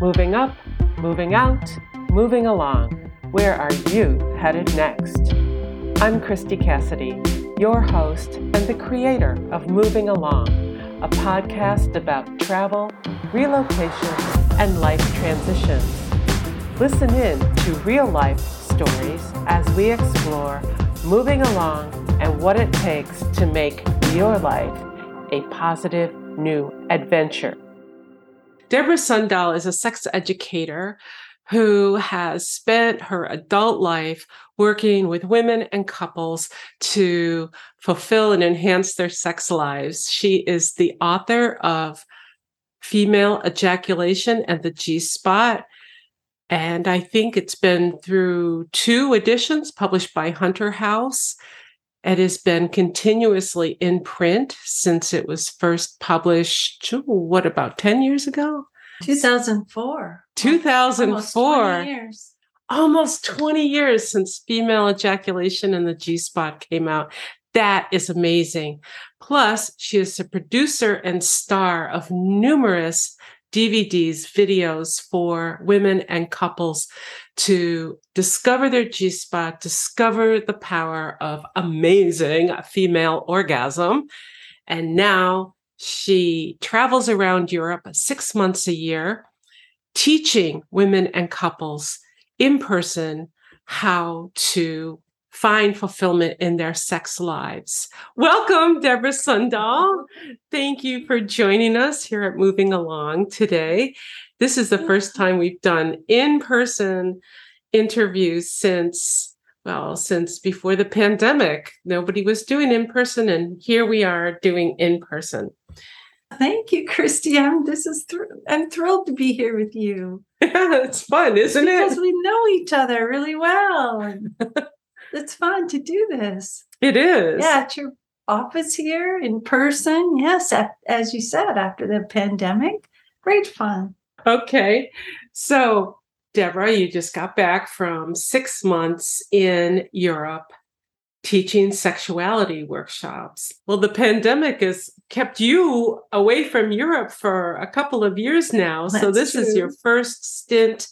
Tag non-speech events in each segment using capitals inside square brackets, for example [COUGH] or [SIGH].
Moving up, moving out, moving along. Where are you headed next? I'm Christy Cassidy, your host and the creator of Moving Along, a podcast about travel, relocation, and life transitions. Listen in to real life stories as we explore moving along and what it takes to make your life a positive new adventure. Deborah Sundahl is a sex educator who has spent her adult life working with women and couples to fulfill and enhance their sex lives. She is the author of Female Ejaculation and the G Spot. And I think it's been through two editions published by Hunter House. It has been continuously in print since it was first published, what, about 10 years ago? 2004. 2004. Almost 20 years. Almost 20 years since female ejaculation and the G spot came out. That is amazing. Plus, she is the producer and star of numerous DVDs, videos for women and couples to discover their G spot, discover the power of amazing female orgasm. And now she travels around Europe six months a year, teaching women and couples in person how to find fulfillment in their sex lives. Welcome, Deborah Sundahl. Thank you for joining us here at Moving Along today. This is the first time we've done in person interviews since well, since before the pandemic, nobody was doing in person, and here we are doing in person. Thank you, Christy. I'm, this is thr- I'm thrilled to be here with you. Yeah, [LAUGHS] it's fun, isn't because it? Because we know each other really well. [LAUGHS] it's fun to do this. It is. Yeah, at your office here in person. Yes, as you said, after the pandemic, great fun. Okay, so Deborah, you just got back from six months in Europe teaching sexuality workshops. Well, the pandemic has kept you away from Europe for a couple of years now. That's so this true. is your first stint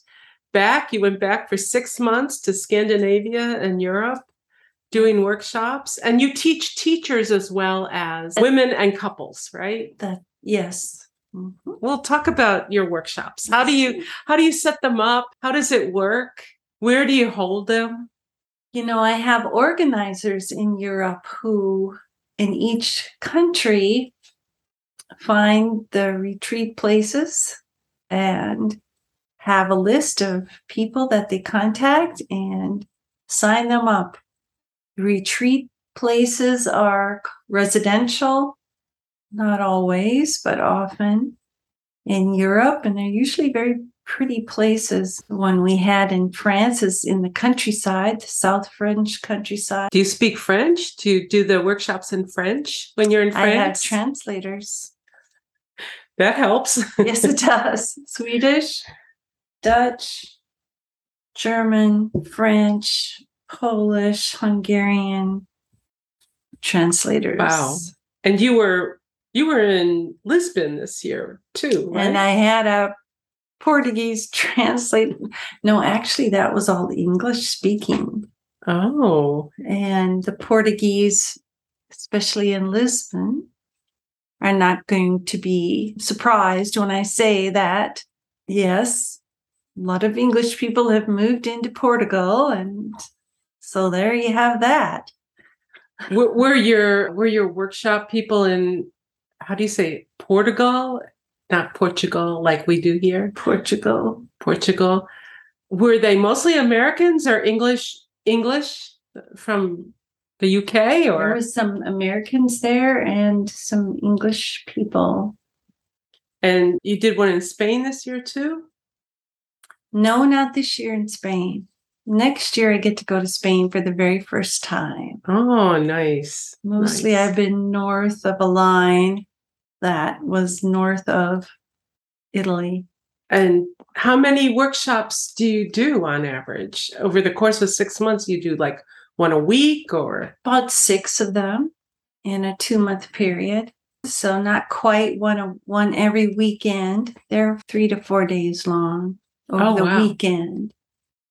back. You went back for six months to Scandinavia and Europe doing workshops. And you teach teachers as well as women and couples, right? That yes. Mm-hmm. We'll talk about your workshops. How do you how do you set them up? How does it work? Where do you hold them? You know, I have organizers in Europe who in each country find the retreat places and have a list of people that they contact and sign them up. Retreat places are residential, not always, but often in Europe, and they're usually very pretty places. The one we had in France is in the countryside, the South French countryside. Do you speak French? Do you do the workshops in French when you're in France? I have translators. That helps. yes, it [LAUGHS] does. Swedish, Dutch, German, French, Polish, Hungarian translators. Wow. And you were you were in Lisbon this year too, right? And I had a Portuguese [LAUGHS] translate. No, actually, that was all English speaking. Oh. And the Portuguese, especially in Lisbon, are not going to be surprised when I say that, yes, a lot of English people have moved into Portugal. And so there you have that. Were, were your were your workshop people in how do you say Portugal not Portugal like we do here. Portugal. Portugal. Were they mostly Americans or English English from the UK or there was some Americans there and some English people. And you did one in Spain this year too? No, not this year in Spain. Next year I get to go to Spain for the very first time. Oh, nice. Mostly nice. I've been north of a line that was north of Italy. And how many workshops do you do on average? Over the course of six months, you do like one a week or? About six of them in a two month period. So not quite one one every weekend. They're three to four days long over Oh, the wow. weekend.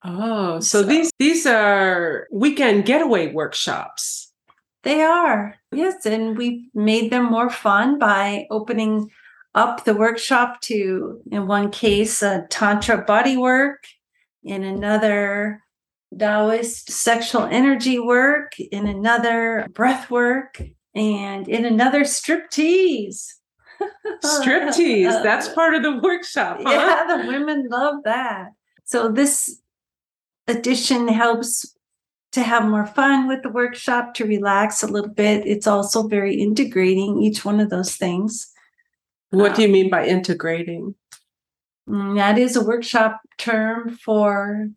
Oh, so, So- these these are weekend getaway workshops. They are, yes, and we made them more fun by opening up the workshop to, in one case, a tantra body work, in another Taoist sexual energy work, in another breath work, and in another striptease. Striptease, that's [LAUGHS] part of the workshop, huh? Yeah, the women love that. So this edition helps to have more fun with the workshop, to relax a little bit. It's also very integrating each one of those things. What do you mean by integrating? Mm, That is a workshop term for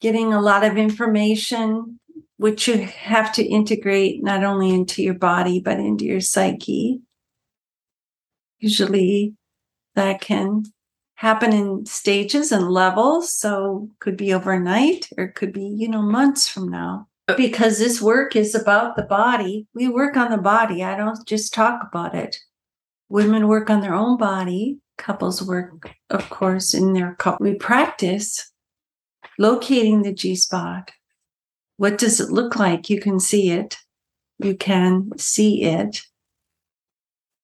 getting a lot of information, which you have to integrate not only into your body, but into your psyche. Usually that can happen in stages and levels. So could be overnight or it could be, you know, months from now. Uh, Because this work is about the body. We work on the body. I don't just talk about it. Women work on their own body. Couples work, of course, in their couple. We practice locating the G spot. What does it look like? You can see it. You can see it.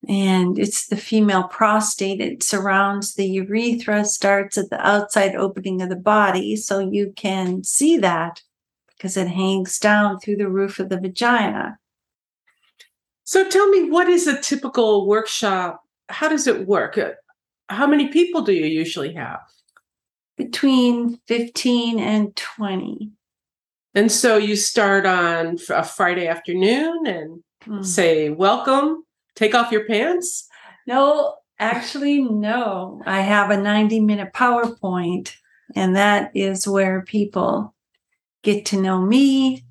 And it's the female prostate. It surrounds the urethra, starts at the outside opening of the body. So you can see that because it hangs down through the roof of the vagina. So tell me, what is a typical workshop? How does it work? Uh, How many people do you usually have? Between 15 and 20. And so you start on a Friday afternoon and Mm. say, Welcome, take off your pants. No, actually, no. I have a 90 minute PowerPoint, and that is where people get to know me.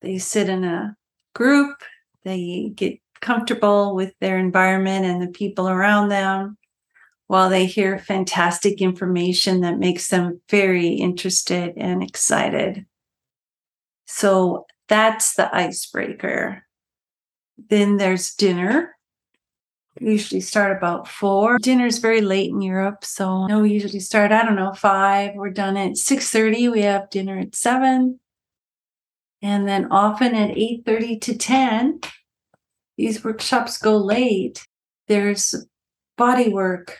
They sit in a group, they get comfortable with their environment and the people around them while they hear fantastic information that makes them very interested and excited. So that's the icebreaker. Then there's dinner usually start about four. Dinner's very late in Europe, so no, we usually start. I don't know five. We're done at six thirty. We have dinner at seven, and then often at eight thirty to ten. These workshops go late. There's body work,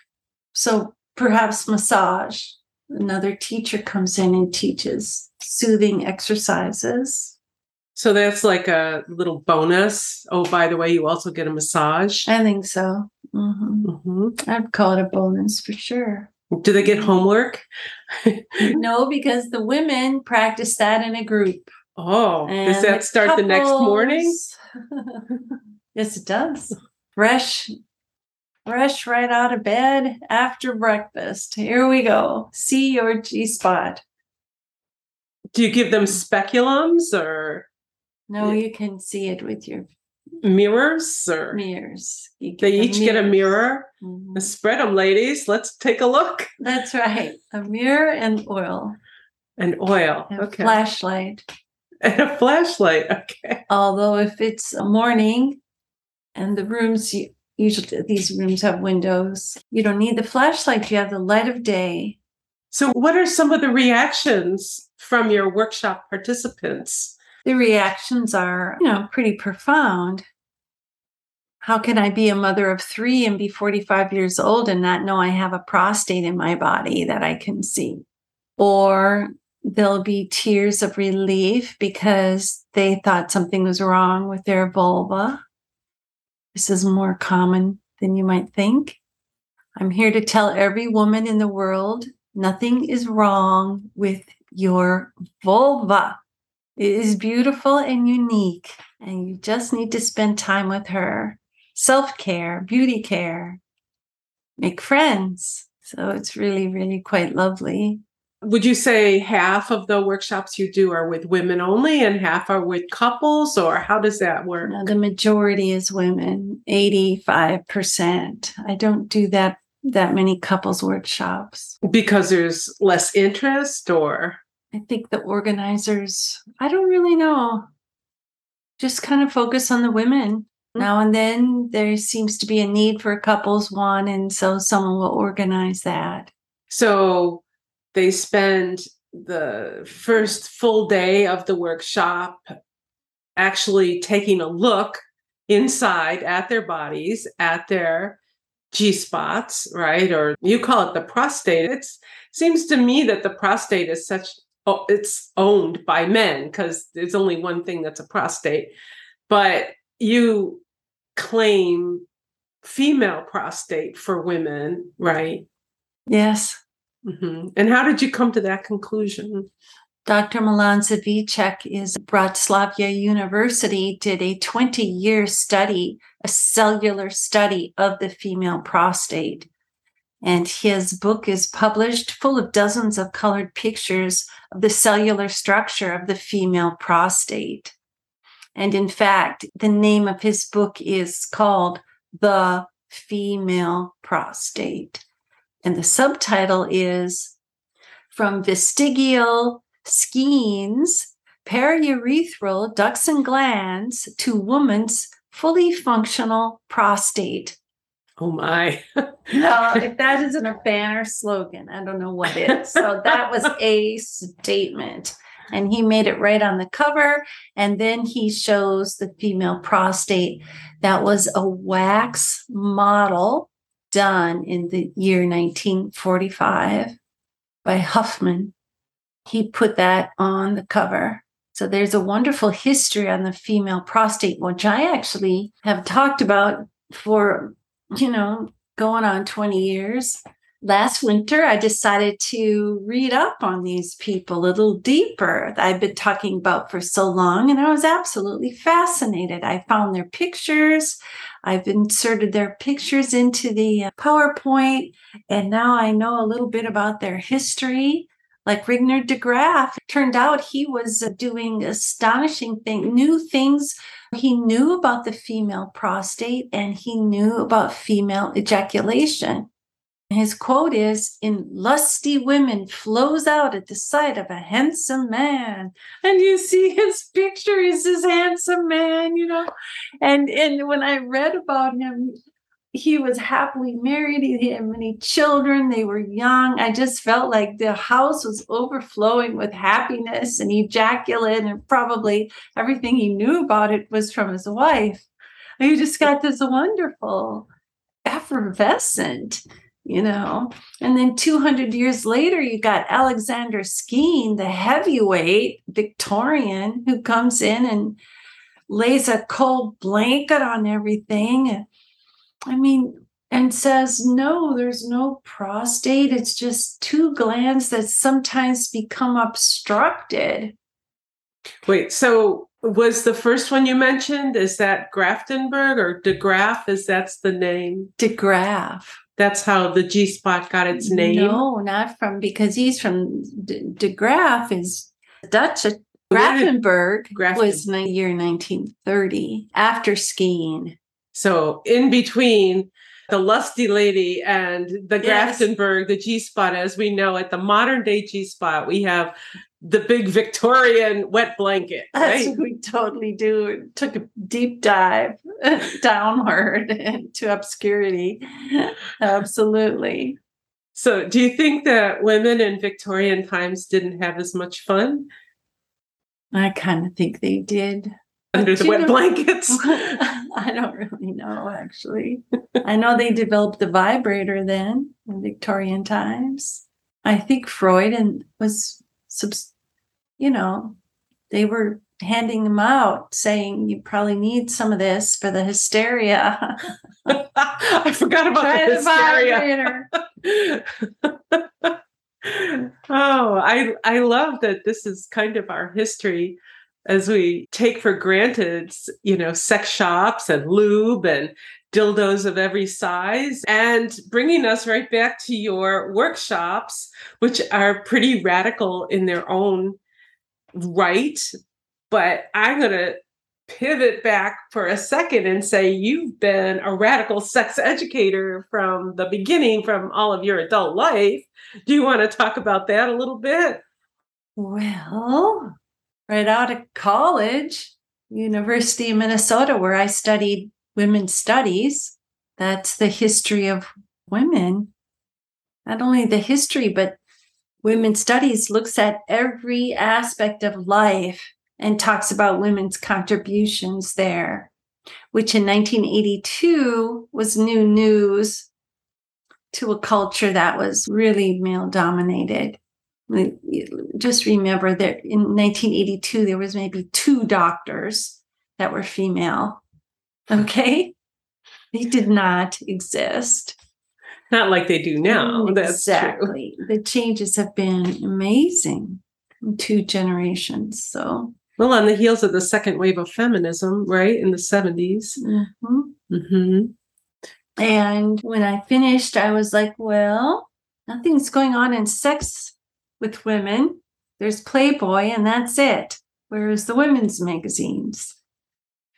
so perhaps massage. Another teacher comes in and teaches soothing exercises. So that's like a little bonus. Oh, by the way, you also get a massage. I think so. hmm Mhm. I'd call it a bonus for sure. Do they get homework? [LAUGHS] No, because the women practice that in a group. Oh, does that start the next morning? [LAUGHS] yes, it does. Fresh, fresh right out of bed after breakfast. Here we go. See your G spot. Do you give them speculums or No, you can see it with your mirrors or mirrors. They each get a mirror? Mhm. Spread them, ladies. Let's take a look. That's right. A mirror and oil. And oil. And okay. flashlight. [LAUGHS] and a flashlight. Okay. Although if it's a morning and the rooms usually these rooms have windows, you don't need the flashlight. You have the light of day. So, what are some of the reactions from your workshop participants? The reactions are, you know, pretty profound. How can I be a mother of three and be 45 years old and not know I have a prostate in my body that I can see? Or there'll be tears of relief because they thought something was wrong with their vulva. This is more common than you might think. I'm here to tell every woman in the world nothing is wrong with your vulva. It is beautiful and unique, and you just need to spend time with her. Self care, beauty care, make friends. So it's really, really quite lovely. Would you say half of the workshops you do are with women only and half are with couples, or how does that work? Now, the majority is women, 85%. I don't do that that many couples workshops. Because there's less interest, or I think the organizers, I don't really know, just kind of focus on the women. Mm. Now and then there seems to be a need for a couples one, and so someone will organize that. So they spend the first full day of the workshop actually taking a look inside at their bodies, at their G spots, right? Or you call it the prostate. It seems to me that the prostate is such it's owned by men because there's only one thing that's a prostate. But you claim female prostate for women, right? Yes. Mm-hmm. And how did you come to that conclusion? Dr. Milan Zaviačič is Bratislavia University did a 20 year study, a cellular study of the female prostate. And his book is published full of dozens of colored pictures of the cellular structure of the female prostate. And in fact, the name of his book is called The Female Prostate. And the subtitle is From Vestigial Skenes, Periurethral Ducts and Glands to Woman's Fully Functional Prostate. Oh my. no, [LAUGHS] if that isn't a banner slogan, I don't know what is. So that was [LAUGHS] a statement. And he made it right on the cover. And then he shows the female prostate. That was a wax model done in the year 1945 by Huffman. He put that on the cover. So there's a wonderful history on the female prostate, which I actually have talked about for, you know, going on 20 years. Last winter, I decided to read up on these people a little deeper. I've been talking about for so long, and I was absolutely fascinated. I found their pictures. I've inserted their pictures into the uh, PowerPoint, and now I know a little bit about their history. Like Reinhard de Graaf, turned out he was uh, doing astonishing things, new things. He knew about the female prostate and he knew about female ejaculation. His quote is In lusty women flows out at the sight of a handsome man. And you see his picture, he's this handsome man, you know. And and when I read about him, he was happily married, he had many children, they were young. I just felt like the house was overflowing with happiness and ejaculate, and probably everything he knew about it was from his wife. He just got this wonderful effervescent you know. And then 200 years later, you got Alexander Skene, the heavyweight Victorian, who comes in and lays a cold blanket on everything. I mean, and says, no, there's no prostate. It's just two glands that sometimes become obstructed. Wait, so was the first one you mentioned, is that Grafenberg or de Graaf? Is that's the name? De Graaf. That's how the G spot got its name. No, not from because he's from De, de Graaf is Dutch. Grafenberg was in the year 1930 after Skene. So in between the lusty lady and the yes. The G spot, as we know it, the modern day G spot, we have the big Victorian wet blanket. Right? That's we totally do. It took a deep dive [LAUGHS] downward to obscurity. Absolutely. So, do you think that women in Victorian times didn't have as much fun? I kind of think they did. Under the wet know, blankets? [LAUGHS] [LAUGHS] I don't really know, actually. I know they developed the vibrator then in Victorian times. I think Freud and was subs- you know, they were handing them out saying you probably need some of this for the hysteria. [LAUGHS] I forgot about Try the hysteria. [LAUGHS] oh, I I love that this is kind of our history as we take for granted, you know, sex shops and lube and dildos of every size and bringing us right back to your workshops, which are pretty radical in their own right. But I'm going to pivot back for a second and say you've been a radical sex educator from the beginning, from all of your adult life. Do you want to talk about that a little bit? Well, right out of college, University of Minnesota, where I studied women's studies. That's the history of women. Not only the history, but women's studies looks at every aspect of life and talks about women's contributions there, which in 1982 was new news to a culture that was really male dominated. Just remember that in 1982, there was maybe two doctors that were female. [LAUGHS] Okay. They did not exist. Not like they do now. exactly. The changes have been amazing in two generations. So, well, on the heels of the second wave of feminism, right, in the 70s. Mm-hmm. Mm-hmm. And when I finished, I was like, well, nothing's going on in sex with women. There's Playboy, and that's it. Where's the women's magazines?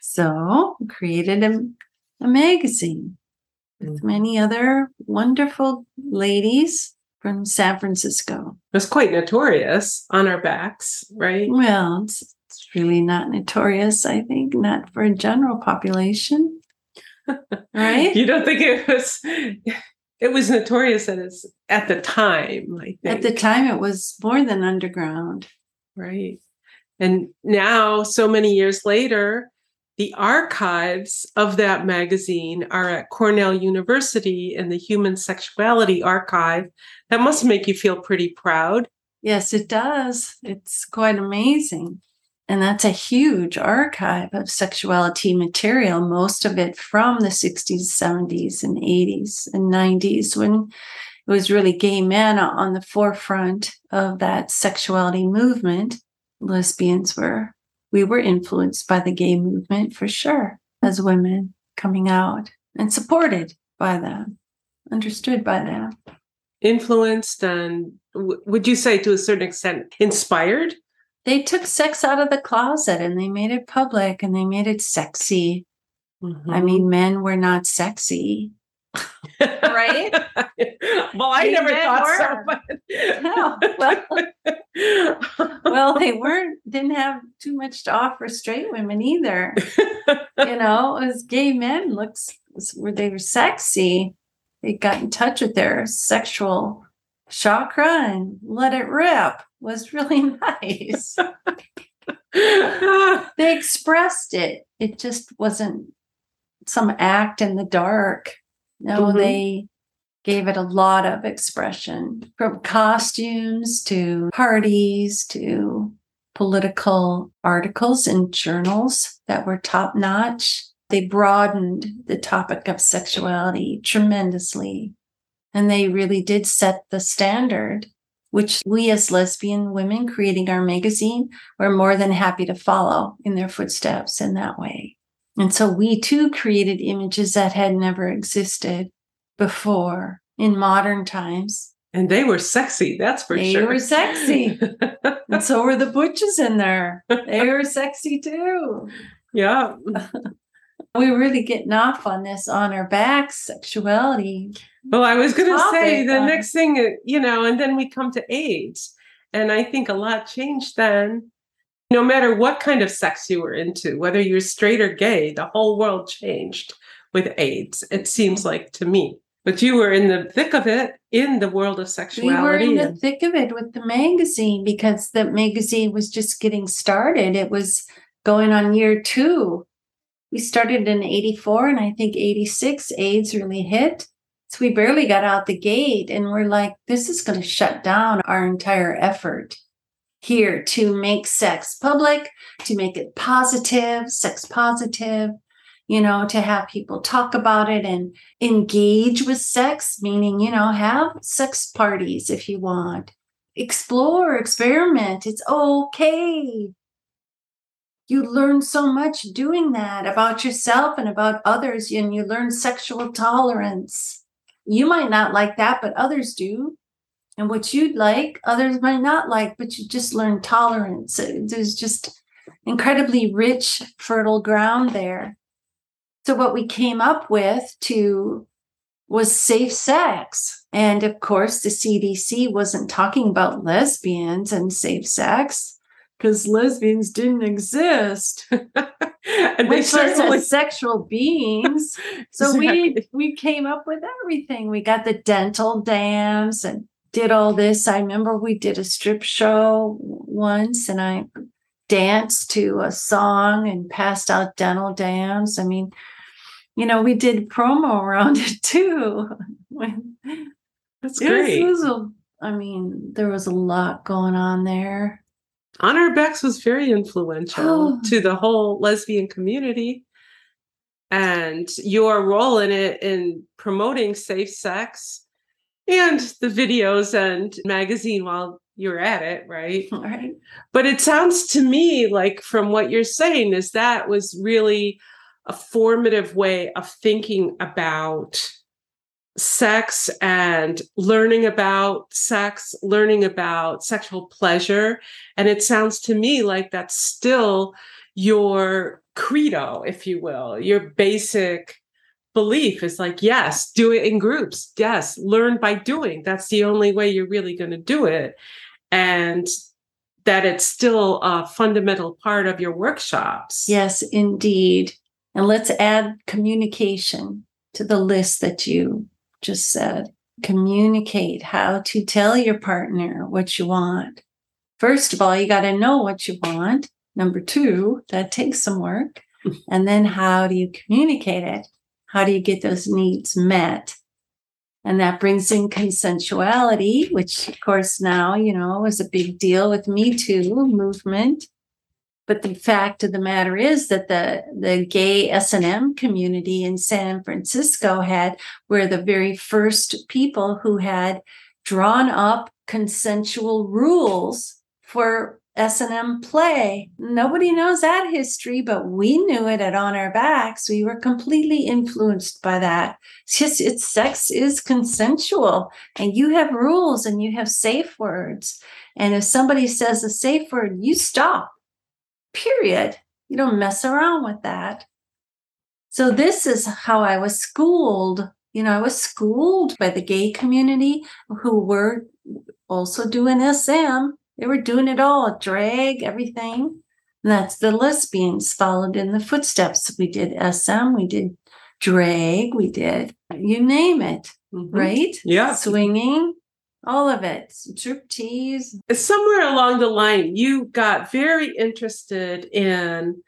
So created a, a magazine with mm-hmm. many other wonderful ladies from San Francisco. It was quite notorious on our backs, right? Well, it's, it's really not notorious, I think, not for a general population. [LAUGHS] right? You don't think it was it was notorious at its at the time, I think. At the time it was more than underground. Right. And now, so many years later, the archives of that magazine are at Cornell University in the Human Sexuality Archive. That must make you feel pretty proud. Yes, it does. It's quite amazing. And that's a huge archive of sexuality material, most of it from the 60s, 70s, and 80s and 90s when it was really gay men on the forefront of that sexuality movement. Lesbians were we were influenced by the gay movement for sure as women coming out and supported by them, understood by them. Influenced and would you say to a certain extent inspired? They took sex out of the closet and they made it public and they made it sexy. Mm-hmm. I mean, men were not sexy right? [LAUGHS] well, I they never thought were. so. But... no, well, [LAUGHS] well, they weren't didn't have too much to offer straight women either. [LAUGHS] you know, as gay men looks where they were sexy, they got in touch with their sexual chakra and let it rip. Was really [LAUGHS] nice. [LAUGHS] they expressed it. It just wasn't some act in the dark no, mm-hmm. they gave it a lot of expression from costumes to parties to political articles and journals that were top notch. They broadened the topic of sexuality tremendously. And they really did set the standard, which we as lesbian women creating our magazine were more than happy to follow in their footsteps in that way. And so we too created images that had never existed before in modern times. And they were sexy, that's for they sure. They were sexy. [LAUGHS] and so were the butches in there. They [LAUGHS] were sexy too. Yeah. we [LAUGHS] were really getting off on this on our backs, sexuality. Well, I was going to say the next thing, uh, you know, and then we come to AIDS. And I think a lot changed then no matter what kind of sex you were into, whether you're straight or gay, the whole world changed with AIDS, it seems like to me. But you were in the thick of it in the world of sexuality. We were in the thick of it with the magazine because the magazine was just getting started. It was going on year two. We started in 84 and I think 86, AIDS really hit. So we barely got out the gate and we're like, this is going to shut down our entire effort here to make sex public, to make it positive, sex positive, you know, to have people talk about it and engage with sex, meaning, you know, have sex parties if you want, explore, experiment. It's okay. You learn so much doing that about yourself and about others, and you learn sexual tolerance. You might not like that, but others do and what you'd like, others might not like, but you just learn tolerance. There's just incredibly rich, fertile ground there. So what we came up with to was safe sex. And of course, the CDC wasn't talking about lesbians and safe sex because lesbians didn't exist. [LAUGHS] and We're they certainly sexual beings. [LAUGHS] So we Exactly. we came up with everything. We got the dental dams and did all this. I remember we did a strip show once and I danced to a song and passed out dental dams. I mean, you know, we did promo around [LAUGHS] it too. That's it was- great. it was a- I mean, there was a lot going on there. On Our Backs was very influential Oh. to the whole lesbian community. And your role in it in promoting safe sex and the videos and magazine while you're at it, right? All [LAUGHS] right. But it sounds to me like, from what you're saying, is that was really a formative way of thinking about sex and learning about sex, learning about sexual pleasure. And it sounds to me like that's still your credo, if you will, your basic belief is like, yes, do it in groups. Yes, learn by doing. That's the only way you're really going to do it. And that it's still a fundamental part of your workshops. Yes, indeed. And let's add communication to the list that you just said. Communicate how to tell your partner what you want. First of all, you got to know what you want. Number two, that takes some work. [LAUGHS] And then how do you communicate it? How do you get those needs met? And that brings in consensuality, which, of course, now, you know, is a big deal with Me Too movement. But the fact of the matter is that the, the gay S&M community in San Francisco had were the very first people who had drawn up consensual rules for S&M play. Nobody knows that history, but we knew it at On Our Backs. We were completely influenced by that. It's just it's sex is consensual and you have rules and you have safe words. And if somebody says a safe word, you stop. Period. You don't mess around with that. So this is how I was schooled. You know, I was schooled by the gay community who were also doing SM. They were doing it all, drag, everything. And that's the lesbians followed in the footsteps. We did SM, we did drag, we did you name it, Mhm. right? Yeah. Swinging, all of it. Striptease. somewhere along the line you got very interested in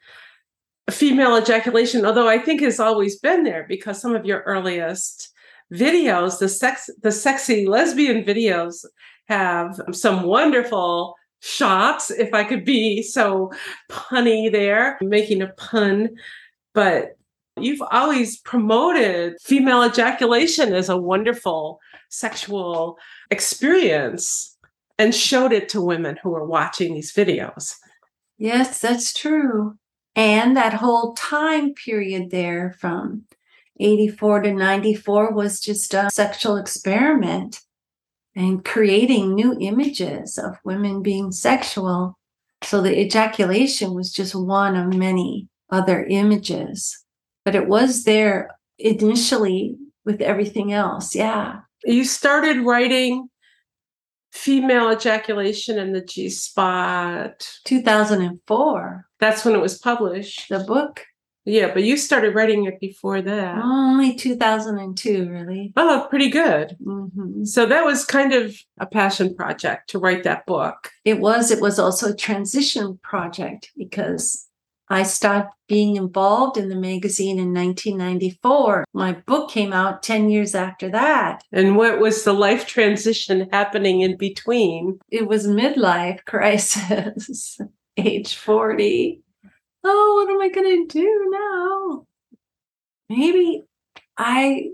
female ejaculation although i think it's always been there because some of your earliest videos the sex the sexy lesbian videos have some wonderful shots if i could be so punny there making a pun but you've always promoted female ejaculation as a wonderful sexual experience and showed it to women who were watching these videos. Yes, that's true. And that whole time period there from 84 to 94 was just a sexual experiment and creating new images of women being sexual. So the ejaculation was just one of many other images, but it was there initially with everything else. Yeah. You started writing female ejaculation in the G spot. 2004, That's when it was published. the book, Yeah, but you started writing it before that. only 2002, really. Oh, pretty good. Mhm. So that was kind of a passion project to write that book. it was it was also a transition project because i stopped being involved in the magazine in 1994 my book came out 10 years after that. And what was the life transition happening in between? it was midlife crisis [LAUGHS] age 40 oh what am i going to do now? Maybe i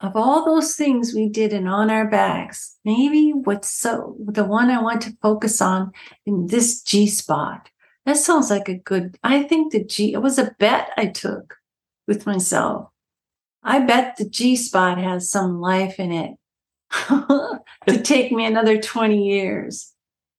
of all those things we did and on our backs maybe what's so the one i want to focus on in this g spot that sounds like a good i think the g it was a bet i took with myself i bet the g spot has some life in it [LAUGHS] to take me another 20 years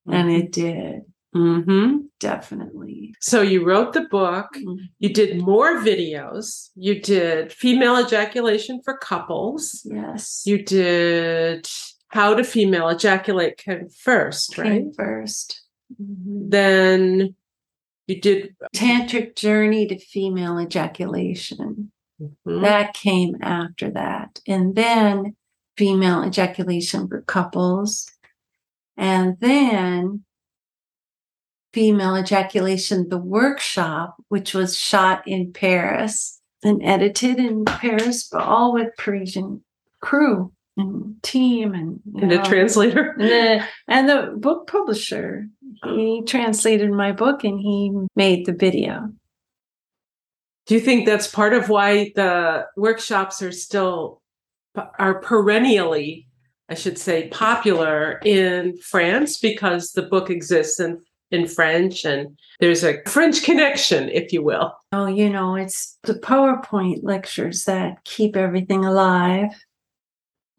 and it did Mm-hmm. definitely So you wrote the book. Mhm. You did more videos. You did female ejaculation for couples. yes You did how to female ejaculate came first, right? came first Mhm. Then you did. Tantric journey to female ejaculation. Mhm. That came after that. And then female ejaculation for couples. And then female ejaculation, the workshop, which was shot in Paris and edited in Paris, but all with Parisian crew and team and And know, translator. and the, and the book publisher. He translated my book and he made the video. Do you think that's part of why the workshops are still are perennially, I should say, popular in France because the book exists in in French and there's a French connection, if you will. Oh, you know, it's the PowerPoint lectures that keep everything alive.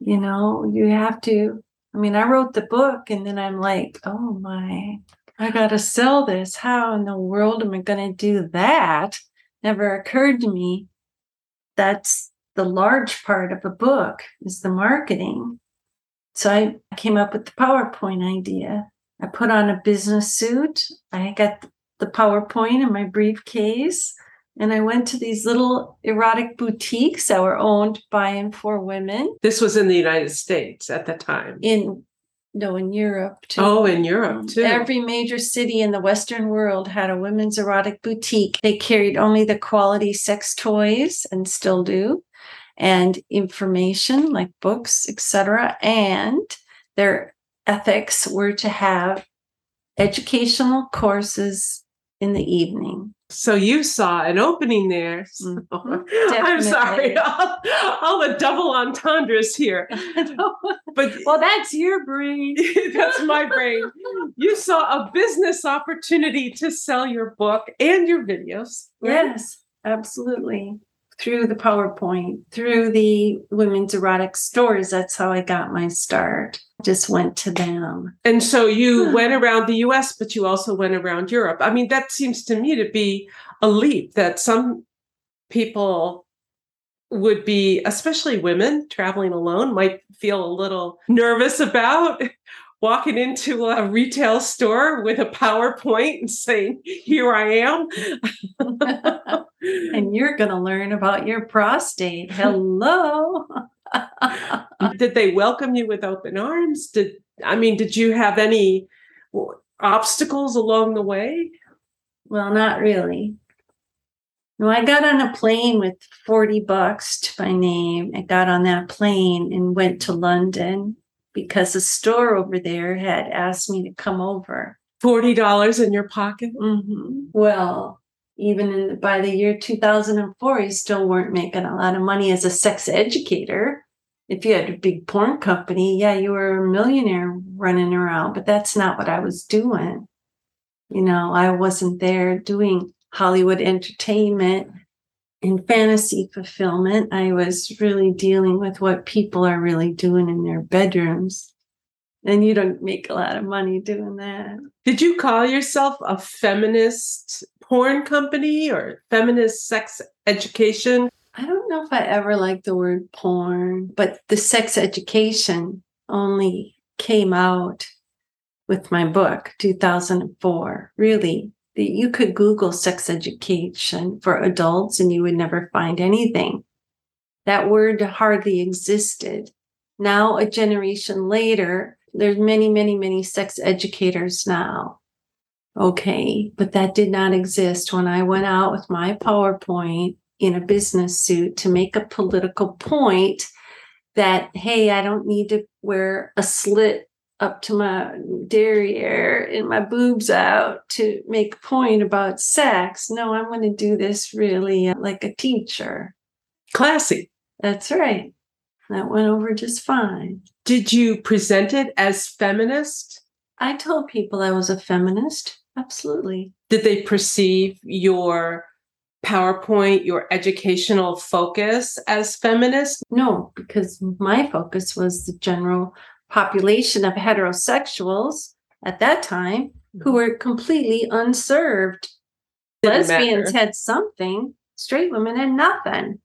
You know, you have to. I mean, I wrote the book and then I'm like, oh my, I got to sell this. How in the world am I going to do that? Never occurred to me. That's the large part of a book is the marketing. So I came up with the PowerPoint idea. I put on a business suit. I got the PowerPoint in my briefcase. And I went to these little erotic boutiques that were owned by and for women This was in the United States at the time. in no in Europe too. Oh, in Europe too. Every major city in the Western world had a women's erotic boutique. They carried only the quality sex toys and still do, and information like books, etc. And their ethics were to have educational courses in the evening. So you saw an opening there. So- Mhm, [LAUGHS] I'm sorry, [LAUGHS] all, all the double entendres here. [LAUGHS] But well, that's your brain. that's my brain. You saw a business opportunity to sell your book and your videos. right? Yes, absolutely. Through the PowerPoint, through the women's erotic stores. That's how I got my start. Just went to them. And so you went around the US, but you also went around Europe. I mean, that seems to me to be a leap that some people would be, especially women traveling alone, might feel a little nervous about walking into a retail store with a PowerPoint and saying, Here I am. [LAUGHS] and you're going to learn about your prostate. Hello. [LAUGHS] did they welcome you with open arms? Did I mean, did you have any obstacles along the way? well, not really. No, I got on a plane with 40 bucks to my name. I got on that plane and went to London because a store over there had asked me to come over. $40 in your pocket? Mhm. Well, even in, by the year 2004, you still weren't making a lot of money as a sex educator. If you had a big porn company, yeah, you were a millionaire running around, but that's not what I was doing. You know, I wasn't there doing Hollywood entertainment and fantasy fulfillment. I was really dealing with what people are really doing in their bedrooms. And you don't make a lot of money doing that. Did you call yourself a feminist porn company or feminist sex education? I don't know if I ever liked the word porn, but the sex education only came out with my book, 2004. Really, you could Google sex education for adults and you would never find anything. That word hardly existed. Now, a generation later, there's many, many, many sex educators now. Okay, but that did not exist when I went out with my PowerPoint in a business suit to make a political point that, hey, I don't need to wear a slit up to my derriere and my boobs out to make a point about sex. No, I'm going to do this really uh, like a teacher. Classy. That's right. That went over just fine. Did you present it as feminist? I told people I was a feminist. Absolutely. Did they perceive your PowerPoint, your educational focus as feminist? No, because my focus was the general population of heterosexuals at that time who mm-hmm. were completely unserved. Didn't Lesbians matter. had something, straight women had nothing.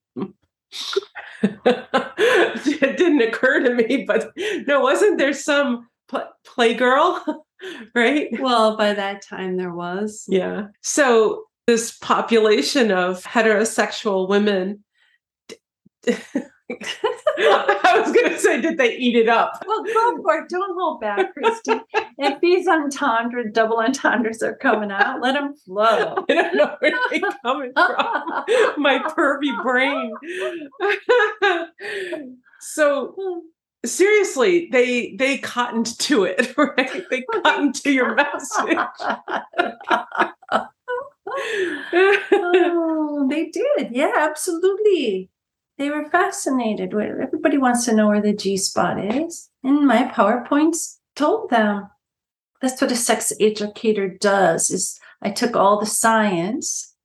it [LAUGHS] didn't occur to me, but no, wasn't there some pl- playgirl? [LAUGHS] right? Well, by that time there was. Yeah. So this population of heterosexual women [LAUGHS] [LAUGHS] I was going to say, did they eat it up? Well, go for it. Don't hold back, Christy. if these entendre, double entendres are coming out, let them flow. [LAUGHS] I don't know where they're coming from. [LAUGHS] My pervy brain. so seriously, they they cottoned to it, right? They cottoned to your message. oh, they did. Yeah, absolutely they were fascinated with everybody wants to know where the G spot is. And my PowerPoints told them. That's what a sex educator does is I took all the science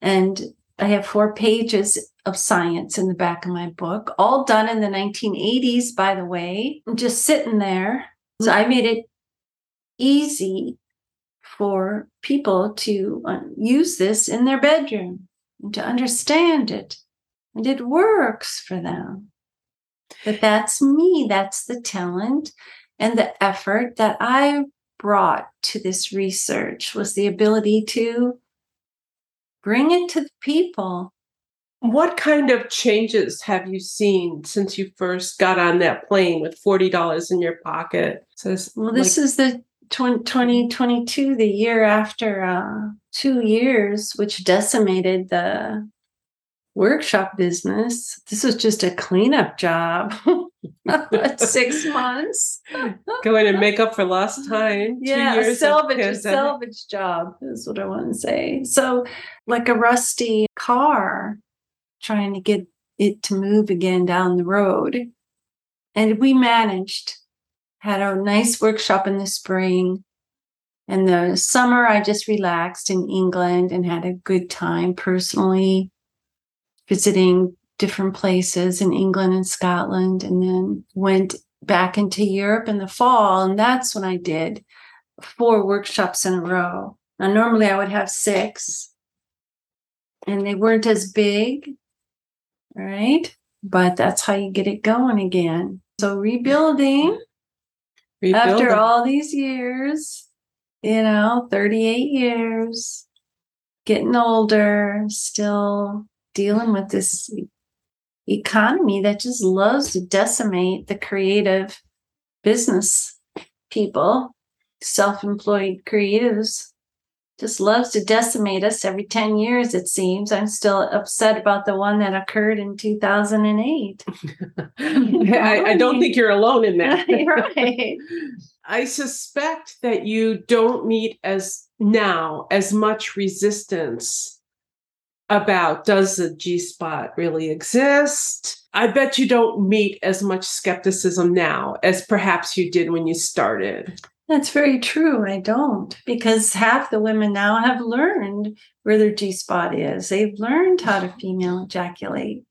and I have four pages of science in the back of my book, all done in the 1980s, by the way. I'm just sitting there. So I made it easy for people to uh, use this in their bedroom and to understand it and it works for them. But that's me, that's the talent and the effort that I brought to this research was the ability to bring it to the people. What kind of changes have you seen since you first got on that plane with $40 in your pocket? So well, this like- is the 2022, the year after uh, two years, which decimated the workshop business. This was just a cleanup job. [LAUGHS] Six [LAUGHS] months. Go in and make up for lost time. Yeah, a salvage, a salvage job is what I want to say. So, like a rusty car, trying to get it to move again down the road. And we managed, had a nice workshop in the spring. And the summer, I just relaxed in England and had a good time personally visiting different places in England and Scotland, and then went back into Europe in the fall. And that's when I did four workshops in a row. Now, normally I would have six, and they weren't as big, right? But that's how you get it going again. So, rebuilding, rebuilding. after all these years, you know, 38 years, getting older, still dealing with this economy that just loves to decimate the creative business people, self employed creatives. Just loves to decimate us every 10 years, it seems. I'm still upset about the one that occurred in 2008. [LAUGHS] I, I, don't think you're alone in that. [LAUGHS] right. [LAUGHS] I suspect that you don't meet as now as much resistance about does the G spot really exist? I bet you don't meet as much skepticism now as perhaps you did when you started. That's very true. I don't, because half the women now have learned where their G spot is. They've learned how to female ejaculate.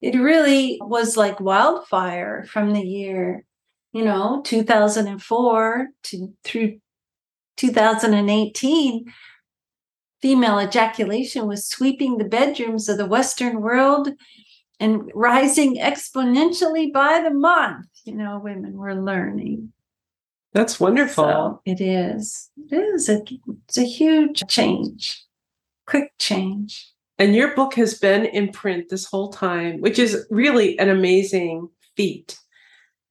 It really was like wildfire from the year, you know, 2004 to through 2018 female ejaculation was sweeping the bedrooms of the Western world and rising exponentially by the month. You know, women were learning. That's wonderful. So it is. It is. A, it's a huge change, quick change. And your book has been in print this whole time, which is really an amazing feat.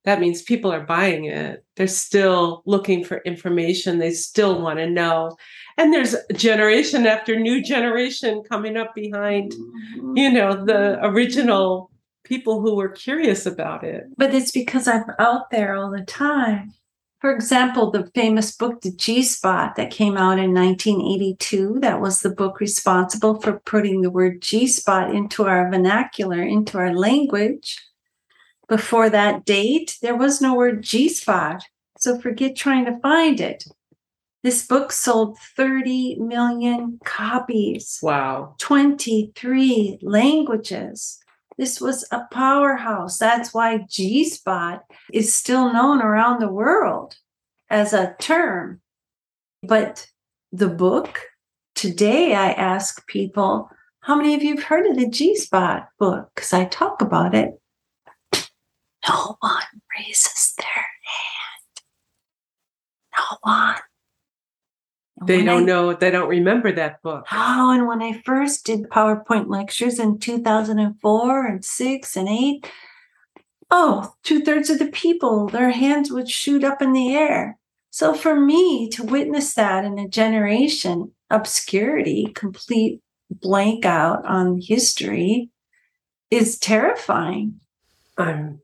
That means people are buying it. They're still looking for information. They still want to know and there's generation after new generation coming up behind mm-hmm. you know the original people who were curious about it. But it's because i'm out there all the time. For example the famous book the g spot that came out in 1982 that was the book responsible for putting the word g spot into our vernacular into our language. Before that date there was no word g spot so forget trying to find it this book sold 30 million copies. Wow. 23 languages. This was a powerhouse. That's why G Spot is still known around the world as a term. But the book, today I ask people, how many of you have heard of the G Spot book? Because I talk about it. No one raises their hand. No go on. And They when don't I- know, they don't remember that book. Oh, and when I first did PowerPoint lectures in 2004 and 6 and 8, oh, two thirds of the people, their hands would shoot up in the air. So for me to witness that in a generation, obscurity, complete blank out on history is terrifying. I'm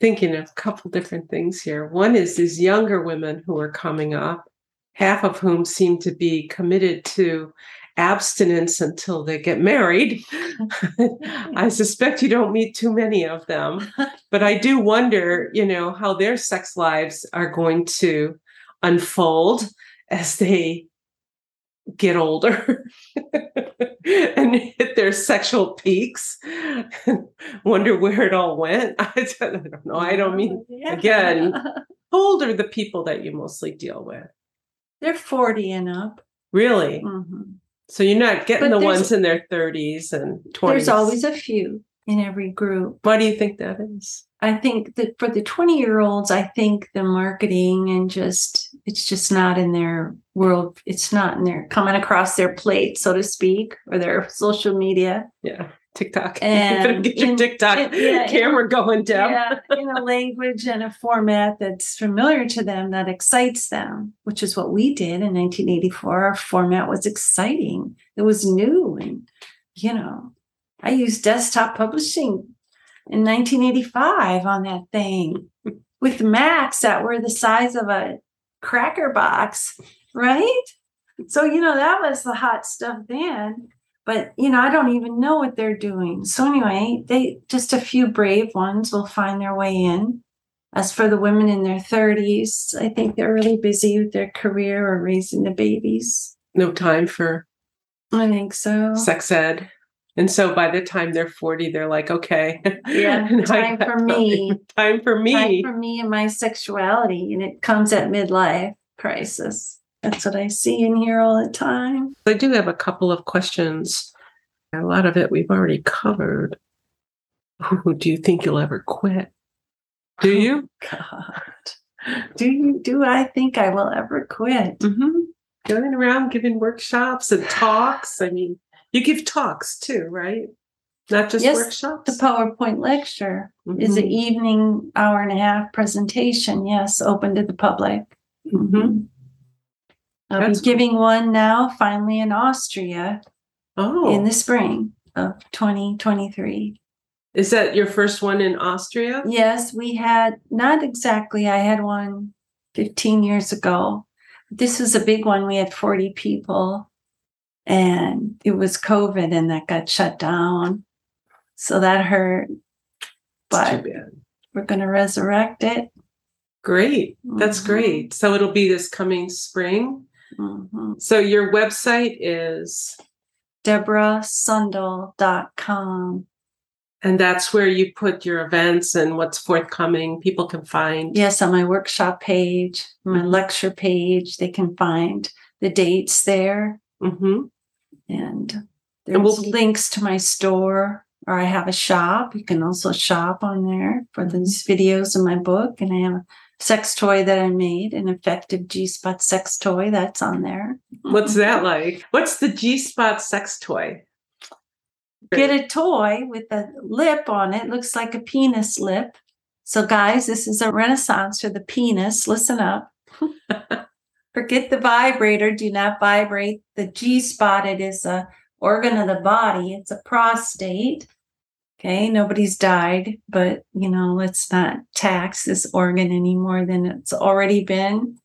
thinking of a couple different things here. One is these younger women who are coming up, half of whom seem to be committed to abstinence until they get married. [LAUGHS] I suspect you don't meet too many of them, but I do wonder, you know, how their sex lives are going to unfold as they get older [LAUGHS] and hit their sexual peaks. [LAUGHS] Wonder where it all went. I don't know. I don't mean again. how old are the people that you mostly deal with? They're 40 and up. Really? Mhm. So you're not getting But the ones in their 30s and 20s. There's always a few in every group. Why do you think that is? I think that for the 20 year olds, I think the marketing and just, it's just not in their world. It's not in their coming across their plate, so to speak, or their social media. Yeah. TikTok. [LAUGHS] And get your in- TikTok in- yeah, in- camera going, down. Yeah, in a language and a format that's familiar to them that excites them, which is what we did in 1984. Our format was exciting, it was new. And, you know, I used desktop publishing in 1985 on that thing [LAUGHS] with Macs that were the size of a cracker box, right? So, you know, that was the hot stuff then but you know i don't even know what they're doing so anyway they just a few brave ones will find their way in as for the women in their 30s i think they're really busy with their career or raising the babies No time for i think so sex ed. And so by the time they're 40, they're like, okay. Yeah, [LAUGHS] time for [LAUGHS] me. Time for me. time for me and my sexuality and it comes at midlife crisis that's what i see in here all the time I do have a couple of questions. A lot of it we've already covered. Ooh, do you think you'll ever quit? Do you? god do you do i think i will ever quit mm-hmm. Going around giving workshops and talks. I mean, you give talks too, right? Not just Yes, workshops. the PowerPoint lecture is an Mhm. evening hour and a half presentation. Yes, open to the public. Mhm. I'll That's be giving one now, finally in Austria Oh, in the spring of 2023. is that your first one in Austria? Yes, we had not exactly. I had one 15 years ago. This was a big one. We had 40 people, and it was COVID, and that got shut down. So that hurt. But too bad. we're going to resurrect it. Great. That's Mhm. great. So it'll be this coming spring. Mhm. So your website is, DeborahSundahl.com. and that's where you put your events and what's forthcoming. People can find. Yes, on my workshop page, my Mhm. lecture page, they can find the dates there. hmm And there's And we'll- links to my store, or I have a shop. You can also shop on there for these videos in my book. And I have a sex toy that I made, an effective G spot sex toy that's on there. What's mm-hmm. that like? What's the G spot sex toy? get a toy with a lip on it. Looks like a penis lip. So guys this is a renaissance for the penis. Listen up. [LAUGHS] Forget the vibrator. Do not vibrate the g spot it is a organ of the body. It's a prostate okay nobody's died but you know let's not tax this organ any more than it's already been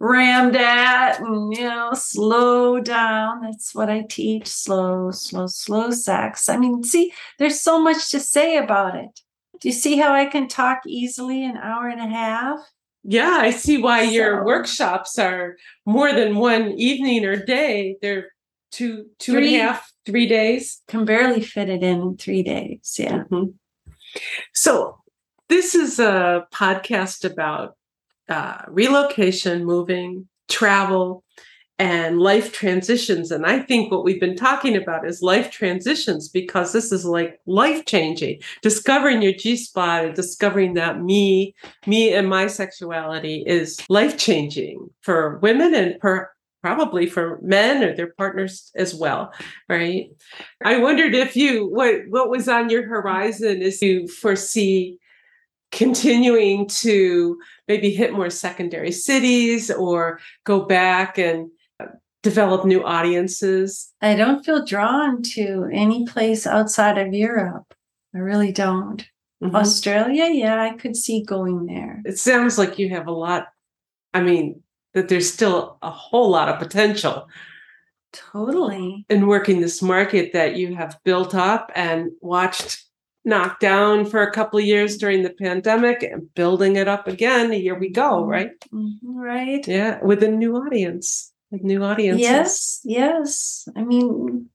rammed at and you know slow down. That's what i teach. Slow slow slow sex. I mean see there's so much to say about it. Do you see how i can talk easily an hour and a half? Yeah, I see why your workshops are more than one evening or day. They're two, two and a half, three days. can barely fit it in in three days yeah Mhm. So, this is a podcast about uh, relocation, moving, travel, and life transitions. And I think what we've been talking about is life transitions because this is like life changing. Discovering your G spot and discovering that me, me and my sexuality is life changing for women and for probably for men or their partners as well right i wondered if you what what was on your horizon is you foresee continuing to maybe hit more secondary cities or go back and develop new audiences? I don't feel drawn to any place outside of Europe. I really don't. Mm-hmm. Australia, yeah, I could see going there. It sounds like you have a lot. I mean, that there's still a whole lot of potential. Totally. In working this market that you have built up and watched knocked down for a couple of years during the pandemic and building it up again. Here we go, mm-hmm. right? Mm-hmm, right. Yeah, with a new audience with new audiences. Yes, yes. I mean,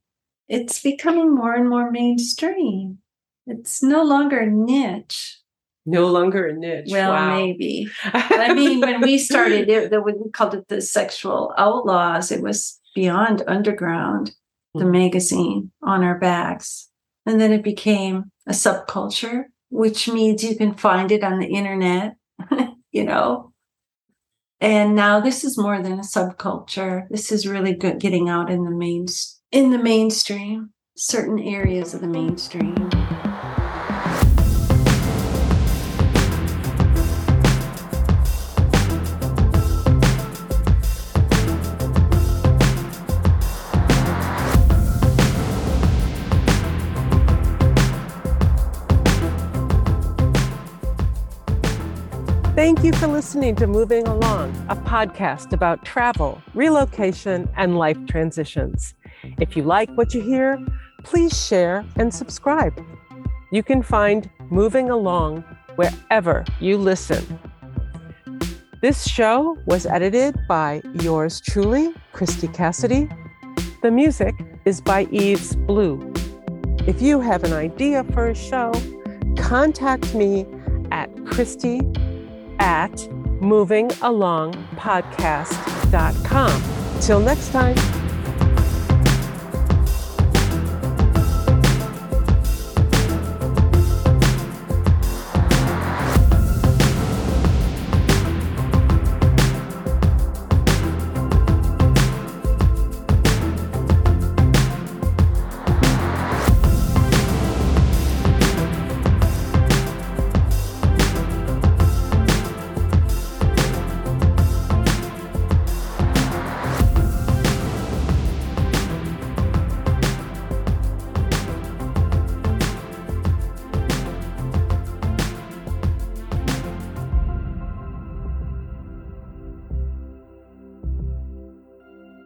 it's becoming more and more mainstream. It's no longer niche. No longer a niche. Well, wow. maybe. [LAUGHS] I mean, when we started, it, the, we called it the Sexual Outlaws. It was beyond underground, mm-hmm. the magazine on our backs, and then it became a subculture, which means you can find it on the internet. [LAUGHS] you know, and now this is more than a subculture this is really good getting out in the main in the mainstream certain areas of the mainstream Thank you for listening to Moving Along, a podcast about travel, relocation, and life transitions. If you like what you hear, please share and subscribe. You can find Moving Along wherever you listen. This show was edited by yours truly, Christy Cassidy. The music is by Eves Blue. If you have an idea for a show, contact me at Christy at movingalongpodcast.com. Till next time.